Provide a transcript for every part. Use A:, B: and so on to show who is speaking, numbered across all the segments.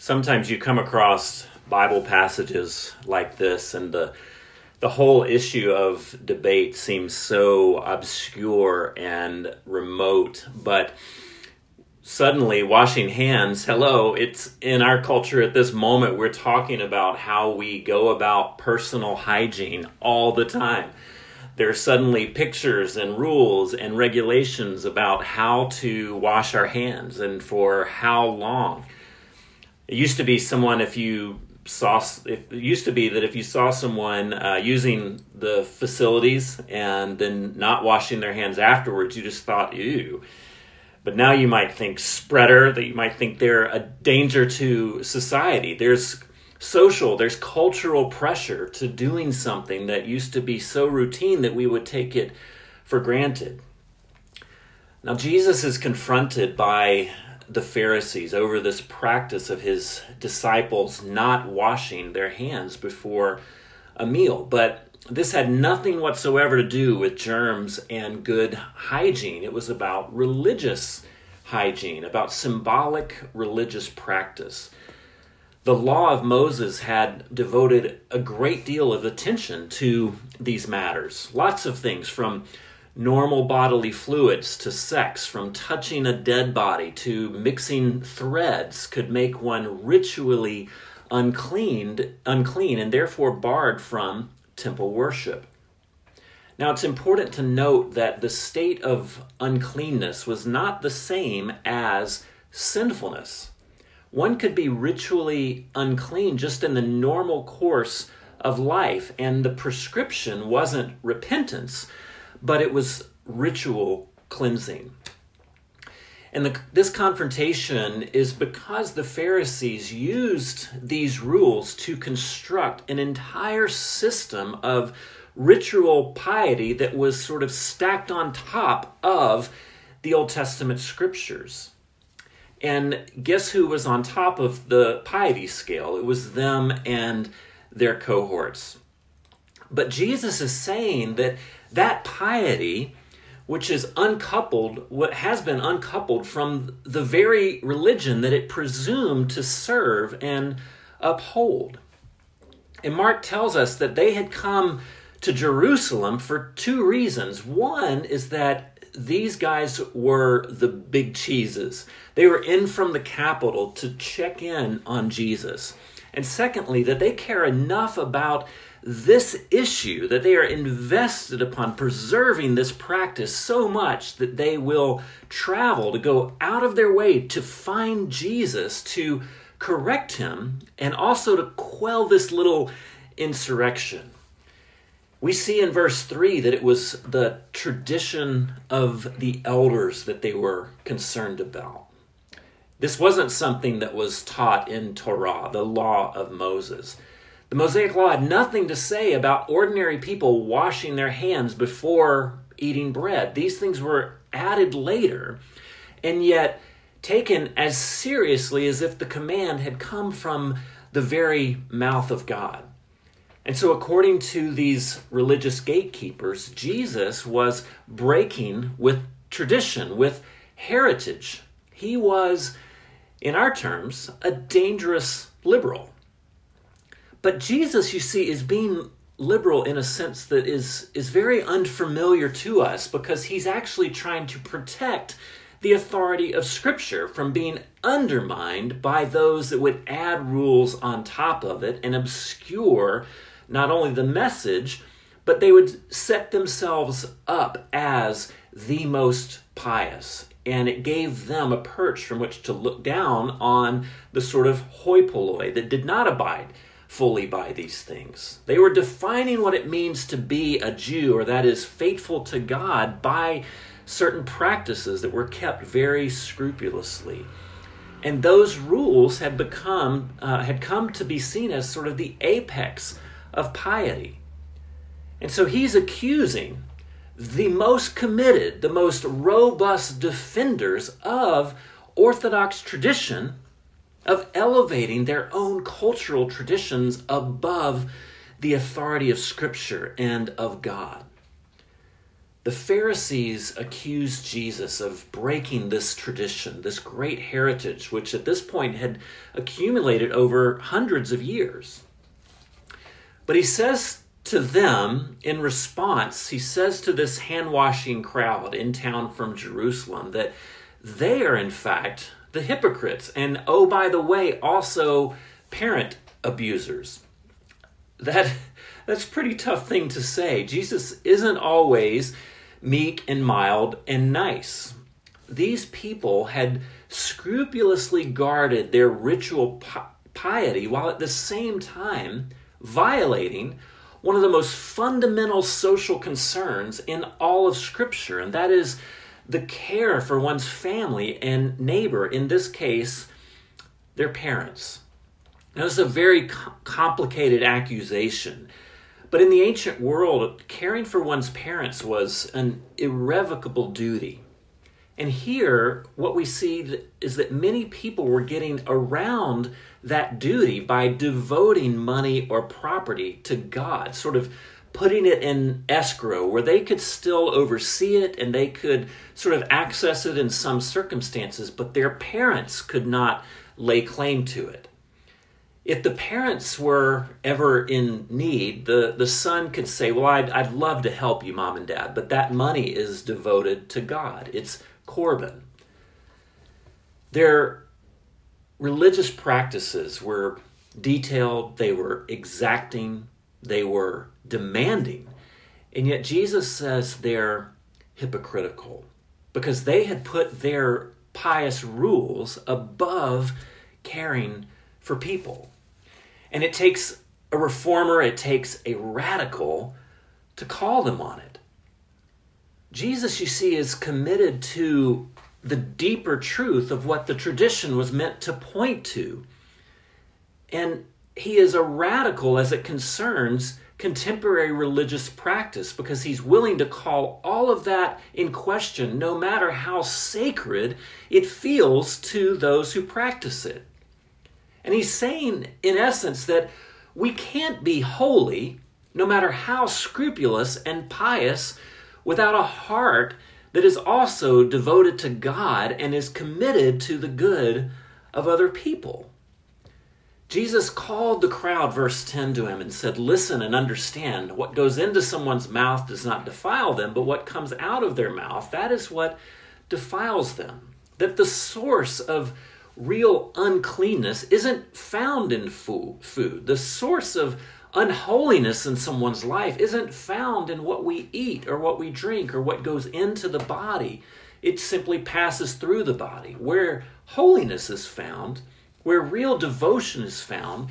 A: sometimes you come across Bible passages like this, and the the whole issue of debate seems so obscure and remote, but suddenly washing hands hello it's in our culture at this moment we're talking about how we go about personal hygiene all the time. There's suddenly pictures and rules and regulations about how to wash our hands and for how long it used to be someone if you saw it used to be that if you saw someone uh, using the facilities and then not washing their hands afterwards you just thought ew. But now you might think spreader that you might think they're a danger to society. There's social there's cultural pressure to doing something that used to be so routine that we would take it for granted. Now jesus is confronted by the Pharisees over this practice of his disciples not washing their hands before a meal. But this had nothing whatsoever to do with germs and good hygiene. It was about religious hygiene, about symbolic religious practice. The law of Moses had devoted a great deal of attention to these matters. Lots of things from normal bodily fluids to sex, from touching a dead body to mixing threads, could make one ritually unclean, unclean and therefore barred from temple worship. Now, it's important to note that the state of uncleanness was not the same as sinfulness. One could be ritually unclean just in the normal course of life, and the prescription wasn't repentance, but it was ritual cleansing. And the, this confrontation is because the Pharisees used these rules to construct an entire system of ritual piety that was sort of stacked on top of the Old Testament scriptures. And guess who was on top of the piety scale? It was them and their cohorts. But Jesus is saying that that piety which is uncoupled what has been uncoupled from the very religion that it presumed to serve and uphold. And mark tells us that they had come to jerusalem for two reasons. One is that these guys were the big cheeses. They were in from the capital to check in on jesus. And secondly that they care enough about this issue, that they are invested upon preserving this practice so much that they will travel to go out of their way to find Jesus, to correct him, and also to quell this little insurrection. We see in verse 3 that it was the tradition of the elders that they were concerned about. This wasn't something that was taught in Torah, the law of Moses. The Mosaic Law had nothing to say about ordinary people washing their hands before eating bread. These things were added later, and yet taken as seriously as if the command had come from the very mouth of God. And so, according to these religious gatekeepers, Jesus was breaking with tradition, with heritage. He was, in our terms, a dangerous liberal. But Jesus, you see, is being liberal in a sense that is is very unfamiliar to us because he's actually trying to protect the authority of scripture from being undermined by those that would add rules on top of it and obscure not only the message but they would set themselves up as the most pious. And it gave them a perch from which to look down on the sort of hoi polloi that did not abide fully by these things. They were defining what it means to be a Jew, or that is faithful to God, by certain practices that were kept very scrupulously. And those rules had become uh, had come to be seen as sort of the apex of piety. And so he's accusing the most committed, the most robust defenders of Orthodox tradition of elevating their own cultural traditions above the authority of Scripture and of God. the Pharisees accused Jesus of breaking this tradition, this great heritage, which at this point had accumulated over hundreds of years. But he says to them, in response, he says to this hand washing crowd in town from Jerusalem that they are, in fact, the hypocrites. And oh, by the way, also parent abusers. That that's pretty tough thing to say. Jesus isn't always meek and mild and nice. These people had scrupulously guarded their ritual piety while at the same time violating one of the most fundamental social concerns in all of Scripture, and that is the care for one's family and neighbor, in this case, their parents. Now, this is a very complicated accusation. But in the ancient world, caring for one's parents was an irrevocable duty. And here, what we see is that many people were getting around that duty by devoting money or property to God, sort of putting it in escrow where they could still oversee it and they could sort of access it in some circumstances, but their parents could not lay claim to it if the parents were ever in need, the, the son could say, Well, I'd, I'd love to help you, mom and dad, but that money is devoted to God. It's Corban. Their religious practices were detailed, they were exacting, they were demanding. And yet Jesus says they're hypocritical because they had put their pious rules above caring for people. And it takes a reformer, it takes a radical to call them on it. Jesus, you see, is committed to the deeper truth of what the tradition was meant to point to. And he is a radical as it concerns contemporary religious practice because he's willing to call all of that in question, no matter how sacred it feels to those who practice it. And he's saying, in essence, that we can't be holy, no matter how scrupulous and pious, without a heart that is also devoted to God and is committed to the good of other people. Jesus called the crowd, verse 10, to him and said, Listen and understand. What goes into someone's mouth does not defile them, but what comes out of their mouth, that is what defiles them. That the source of real uncleanness isn't found in food. The source of unholiness in someone's life isn't found in what we eat or what we drink or what goes into the body. It simply passes through the body. Where holiness is found, where real devotion is found,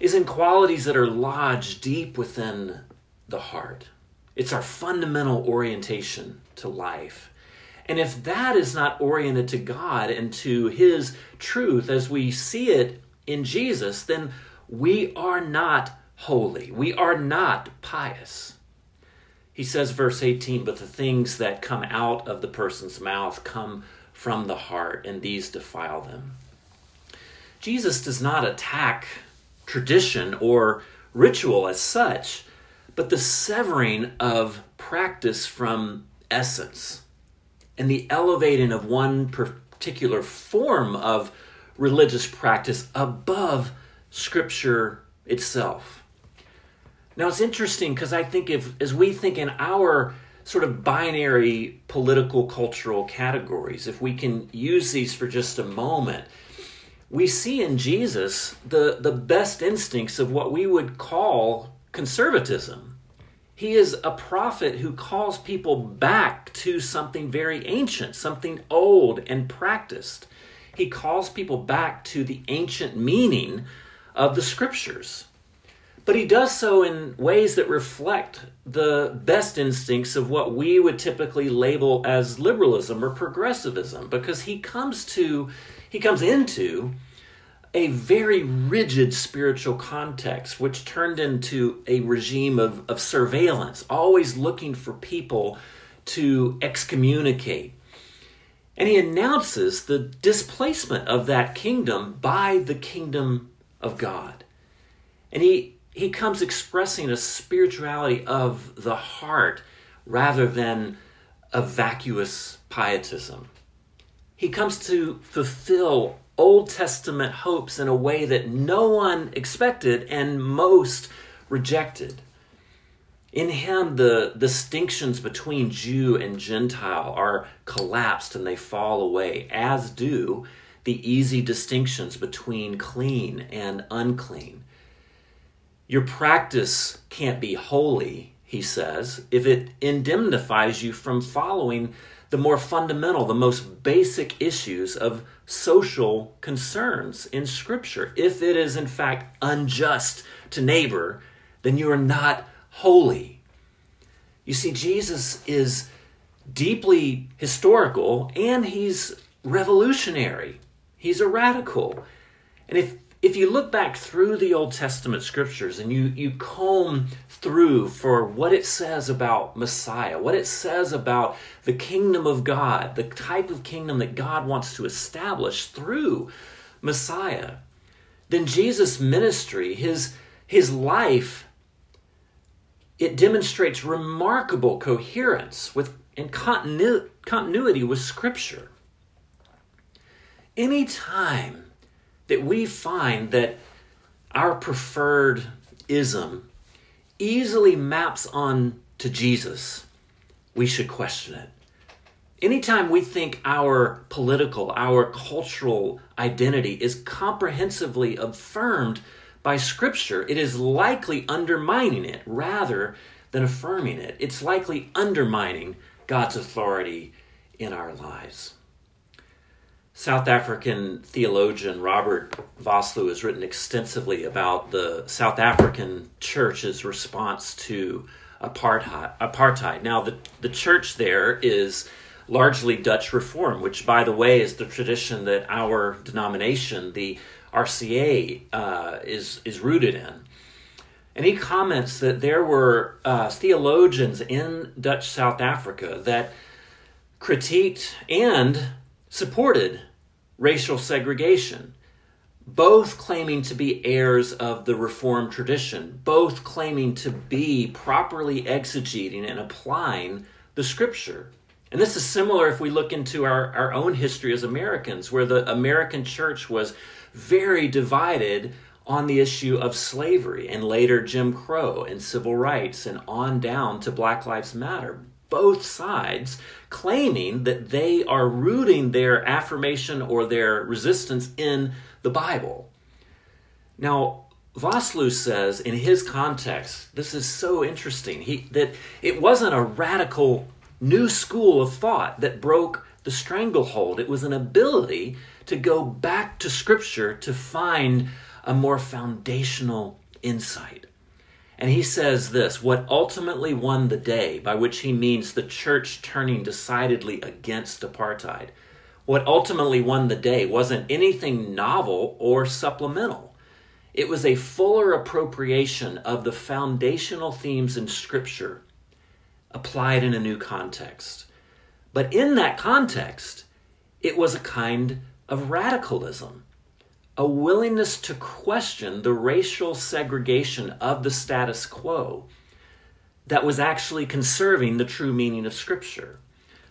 A: is in qualities that are lodged deep within the heart. It's our fundamental orientation to life. And if that is not oriented to God and to His truth as we see it in Jesus, then we are not holy. We are not pious. He says, verse 18, but the things that come out of the person's mouth come from the heart, and these defile them. Jesus does not attack tradition or ritual as such, but the severing of practice from essence and the elevating of one particular form of religious practice above Scripture itself. Now it's interesting because I think if as we think in our sort of binary political cultural categories, if we can use these for just a moment, we see in Jesus the, the best instincts of what we would call conservatism. He is a prophet who calls people back to something very ancient, something old and practiced. He calls people back to the ancient meaning of the scriptures. But he does so in ways that reflect the best instincts of what we would typically label as liberalism or progressivism because he comes to he comes into a very rigid spiritual context, which turned into a regime of, of surveillance, always looking for people to excommunicate. And he announces the displacement of that kingdom by the kingdom of God. And he, he comes expressing a spirituality of the heart rather than a vacuous pietism. He comes to fulfill Old Testament hopes in a way that no one expected and most rejected. In him, the distinctions between Jew and Gentile are collapsed and they fall away, as do the easy distinctions between clean and unclean. Your practice can't be holy, he says, if it indemnifies you from following the more fundamental, the most basic issues of social concerns in Scripture. If it is, in fact, unjust to neighbor, then you are not holy. You see, Jesus is deeply historical and he's revolutionary. He's a radical. And if if you look back through the Old Testament scriptures and you, you comb through for what it says about Messiah, what it says about the kingdom of God, the type of kingdom that God wants to establish through Messiah, then Jesus' ministry, his, his life, it demonstrates remarkable coherence with and continu- continuity with Scripture. Anytime that we find that our preferred ism easily maps on to Jesus, we should question it. Anytime we think our political, our cultural identity is comprehensively affirmed by Scripture, it is likely undermining it rather than affirming it. It's likely undermining God's authority in our lives. South African theologian Robert Vosloo has written extensively about the South African church's response to apartheid. Now, the, the church there is largely Dutch Reform, which, by the way, is the tradition that our denomination, the RCA, uh, is, is rooted in. And he comments that there were uh, theologians in Dutch South Africa that critiqued and supported racial segregation, both claiming to be heirs of the Reformed tradition, both claiming to be properly exegeting and applying the scripture. And this is similar if we look into our, our own history as Americans, where the American church was very divided on the issue of slavery and later Jim Crow and civil rights and on down to Black Lives Matter both sides claiming that they are rooting their affirmation or their resistance in the Bible. Now, Vosloo says in his context, this is so interesting, he, that it wasn't a radical new school of thought that broke the stranglehold. It was an ability to go back to Scripture to find a more foundational insight. And he says this what ultimately won the day, by which he means the church turning decidedly against apartheid, what ultimately won the day wasn't anything novel or supplemental. It was a fuller appropriation of the foundational themes in Scripture applied in a new context. But in that context, it was a kind of radicalism a willingness to question the racial segregation of the status quo that was actually conserving the true meaning of Scripture.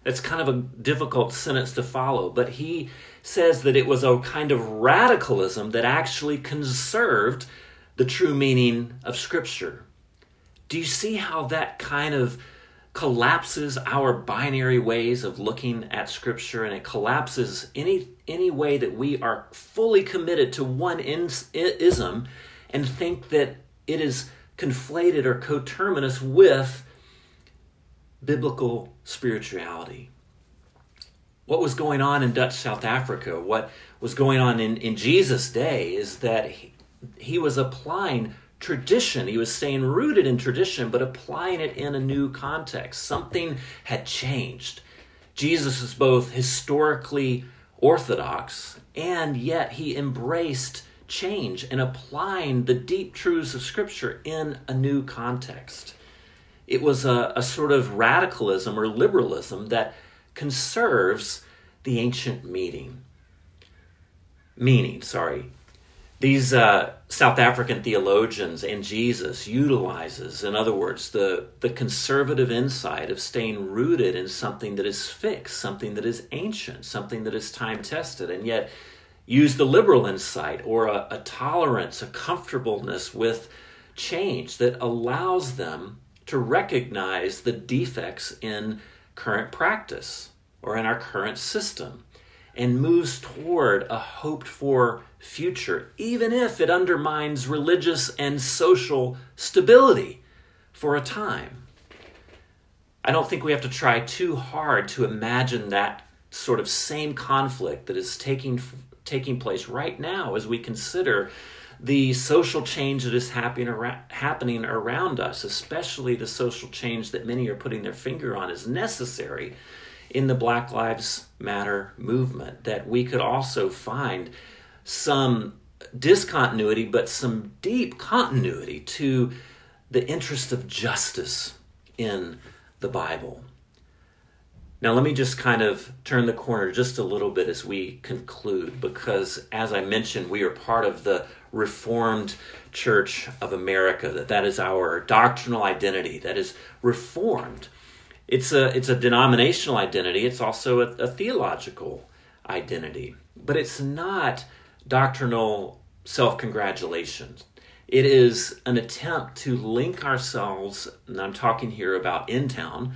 A: It's kind of a difficult sentence to follow, but he says that it was a kind of radicalism that actually conserved the true meaning of Scripture. Do you see how that kind of collapses our binary ways of looking at scripture and it collapses any any way that we are fully committed to one ism and think that it is conflated or coterminous with biblical spirituality. What was going on in Dutch South Africa, what was going on in, in Jesus' day, is that he, he was applying tradition. He was staying rooted in tradition, but applying it in a new context. Something had changed. Jesus is both historically orthodox and yet he embraced change and applying the deep truths of Scripture in a new context. It was a, a sort of radicalism or liberalism that conserves the ancient meaning. Meaning, sorry. These uh, South African theologians and Jesus utilizes, in other words, the, the conservative insight of staying rooted in something that is fixed, something that is ancient, something that is time tested, and yet use the liberal insight or a, a tolerance, a comfortableness with change that allows them to recognize the defects in current practice or in our current system and moves toward a hoped for future, even if it undermines religious and social stability for a time. I don't think we have to try too hard to imagine that sort of same conflict that is taking taking place right now as we consider the social change that is happening around, happening around us, especially the social change that many are putting their finger on, is necessary in the Black Lives Matter movement. That we could also find some discontinuity, but some deep continuity to the interest of justice in the Bible. Now, let me just kind of turn the corner just a little bit as we conclude, because as I mentioned, we are part of the Reformed Church of America. That that is our doctrinal identity. That is Reformed. It's a it's a denominational identity. It's also a, a theological identity, but it's not doctrinal self congratulations. It is an attempt to link ourselves, and I'm talking here about in town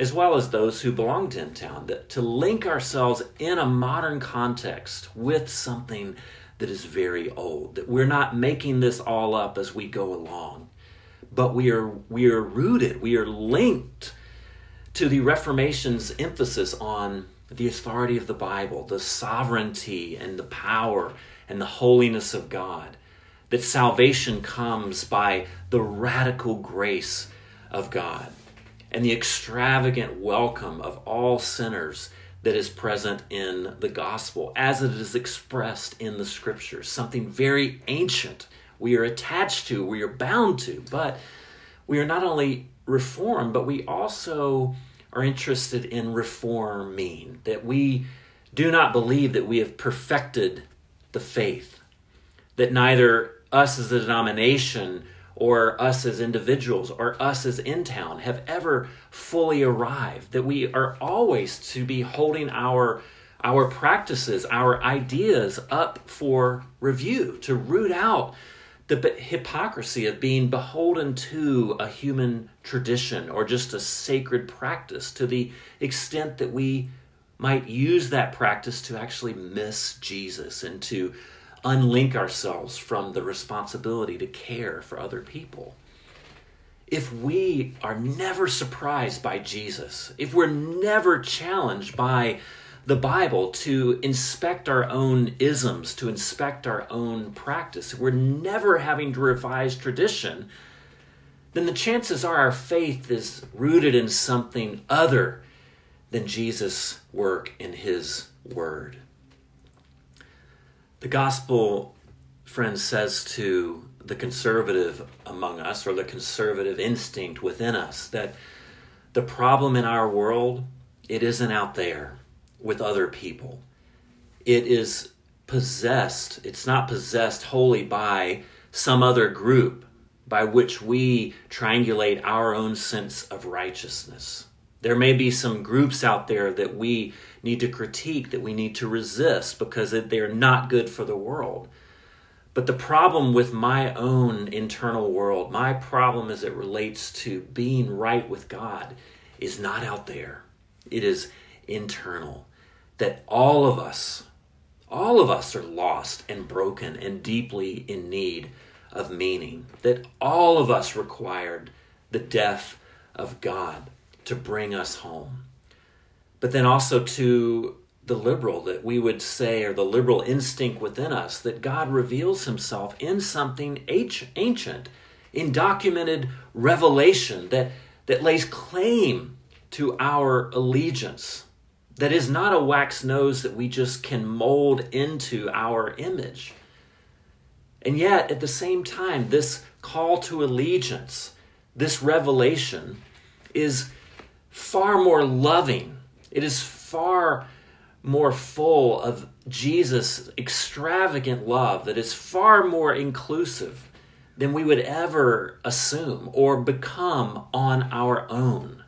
A: as well as those who belong to in town, to link ourselves in a modern context with something that is very old, that we're not making this all up as we go along, but we are we are rooted, we are linked to the Reformation's emphasis on the authority of the Bible, the sovereignty and the power and the holiness of God. That salvation comes by the radical grace of God and the extravagant welcome of all sinners that is present in the gospel as it is expressed in the scriptures. Something very ancient we are attached to, we are bound to, but we are not only reformed, but we also are interested in reforming, that we do not believe that we have perfected the faith, that neither us as a denomination or us as individuals or us as in town have ever fully arrived that we are always to be holding our our practices our ideas up for review to root out the hypocrisy of being beholden to a human tradition or just a sacred practice to the extent that we might use that practice to actually miss Jesus and to unlink ourselves from the responsibility to care for other people. If we are never surprised by Jesus, if we're never challenged by the Bible to inspect our own isms, to inspect our own practice, we're never having to revise tradition, then the chances are our faith is rooted in something other than Jesus' work in His Word. The gospel, friend, says to the conservative among us, or the conservative instinct within us, that the problem in our world, it isn't out there with other people. It is possessed, it's not possessed wholly by some other group by which we triangulate our own sense of righteousness. There may be some groups out there that we need to critique, that we need to resist because they're not good for the world. But the problem with my own internal world, my problem as it relates to being right with God, is not out there. It is internal. That all of us, all of us are lost and broken and deeply in need of meaning. That all of us required the death of God to bring us home but then also to the liberal that we would say, or the liberal instinct within us, that God reveals himself in something ancient, in documented revelation that, that lays claim to our allegiance, that is not a wax nose that we just can mold into our image. And yet, at the same time, this call to allegiance, this revelation, is far more loving it is far more full of Jesus' extravagant love that is far more inclusive than we would ever assume or become on our own.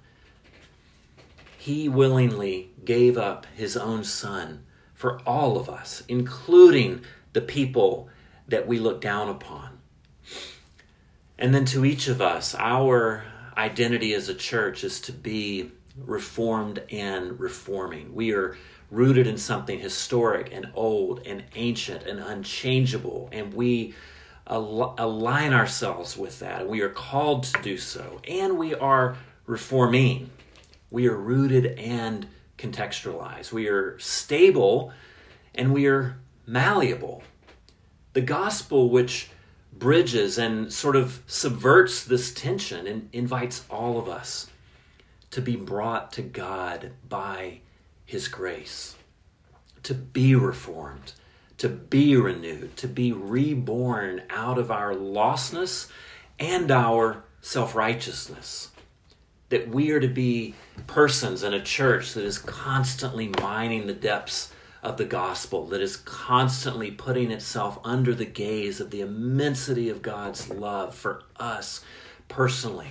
A: He willingly gave up his own son for all of us, including the people that we look down upon. And then to each of us, our identity as a church is to be reformed and reforming. We are rooted in something historic and old and ancient and unchangeable, and we al- align ourselves with that. We are called to do so, and we are reforming. We are rooted and contextualized. We are stable and we are malleable. The gospel, which bridges and sort of subverts this tension and invites all of us to be brought to God by His grace, to be reformed, to be renewed, to be reborn out of our lostness and our self righteousness. That we are to be persons in a church that is constantly mining the depths of the gospel, that is constantly putting itself under the gaze of the immensity of God's love for us personally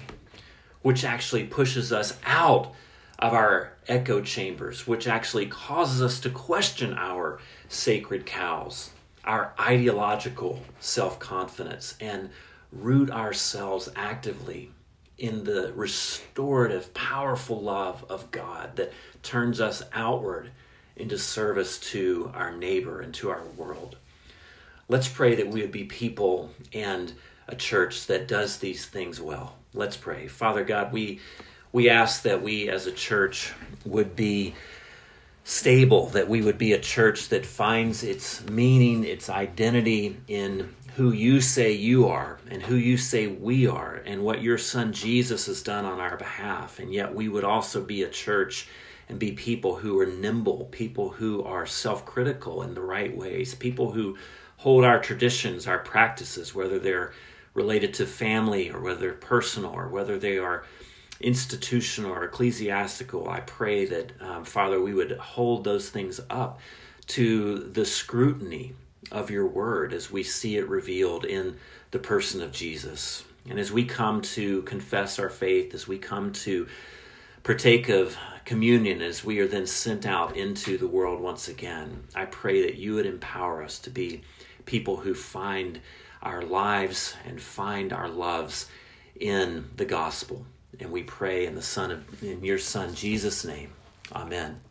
A: which actually pushes us out of our echo chambers, which actually causes us to question our sacred cows, our ideological self confidence, and root ourselves actively in the restorative, powerful love of God that turns us outward into service to our neighbor and to our world. Let's pray that we would be people and a church that does these things well. Let's pray. Father God, we we ask that we as a church would be stable, that we would be a church that finds its meaning, its identity in who you say you are and who you say we are and what your son Jesus has done on our behalf. And yet we would also be a church and be people who are nimble, people who are self critical in the right ways, people who hold our traditions, our practices, whether they're related to family or whether they're personal or whether they are institutional or ecclesiastical, I pray that, um, Father, we would hold those things up to the scrutiny of your word as we see it revealed in the person of Jesus. And as we come to confess our faith, as we come to partake of communion, as we are then sent out into the world once again, I pray that you would empower us to be people who find our lives and find our loves in the gospel. And we pray in the Son of in your Son Jesus' name. Amen.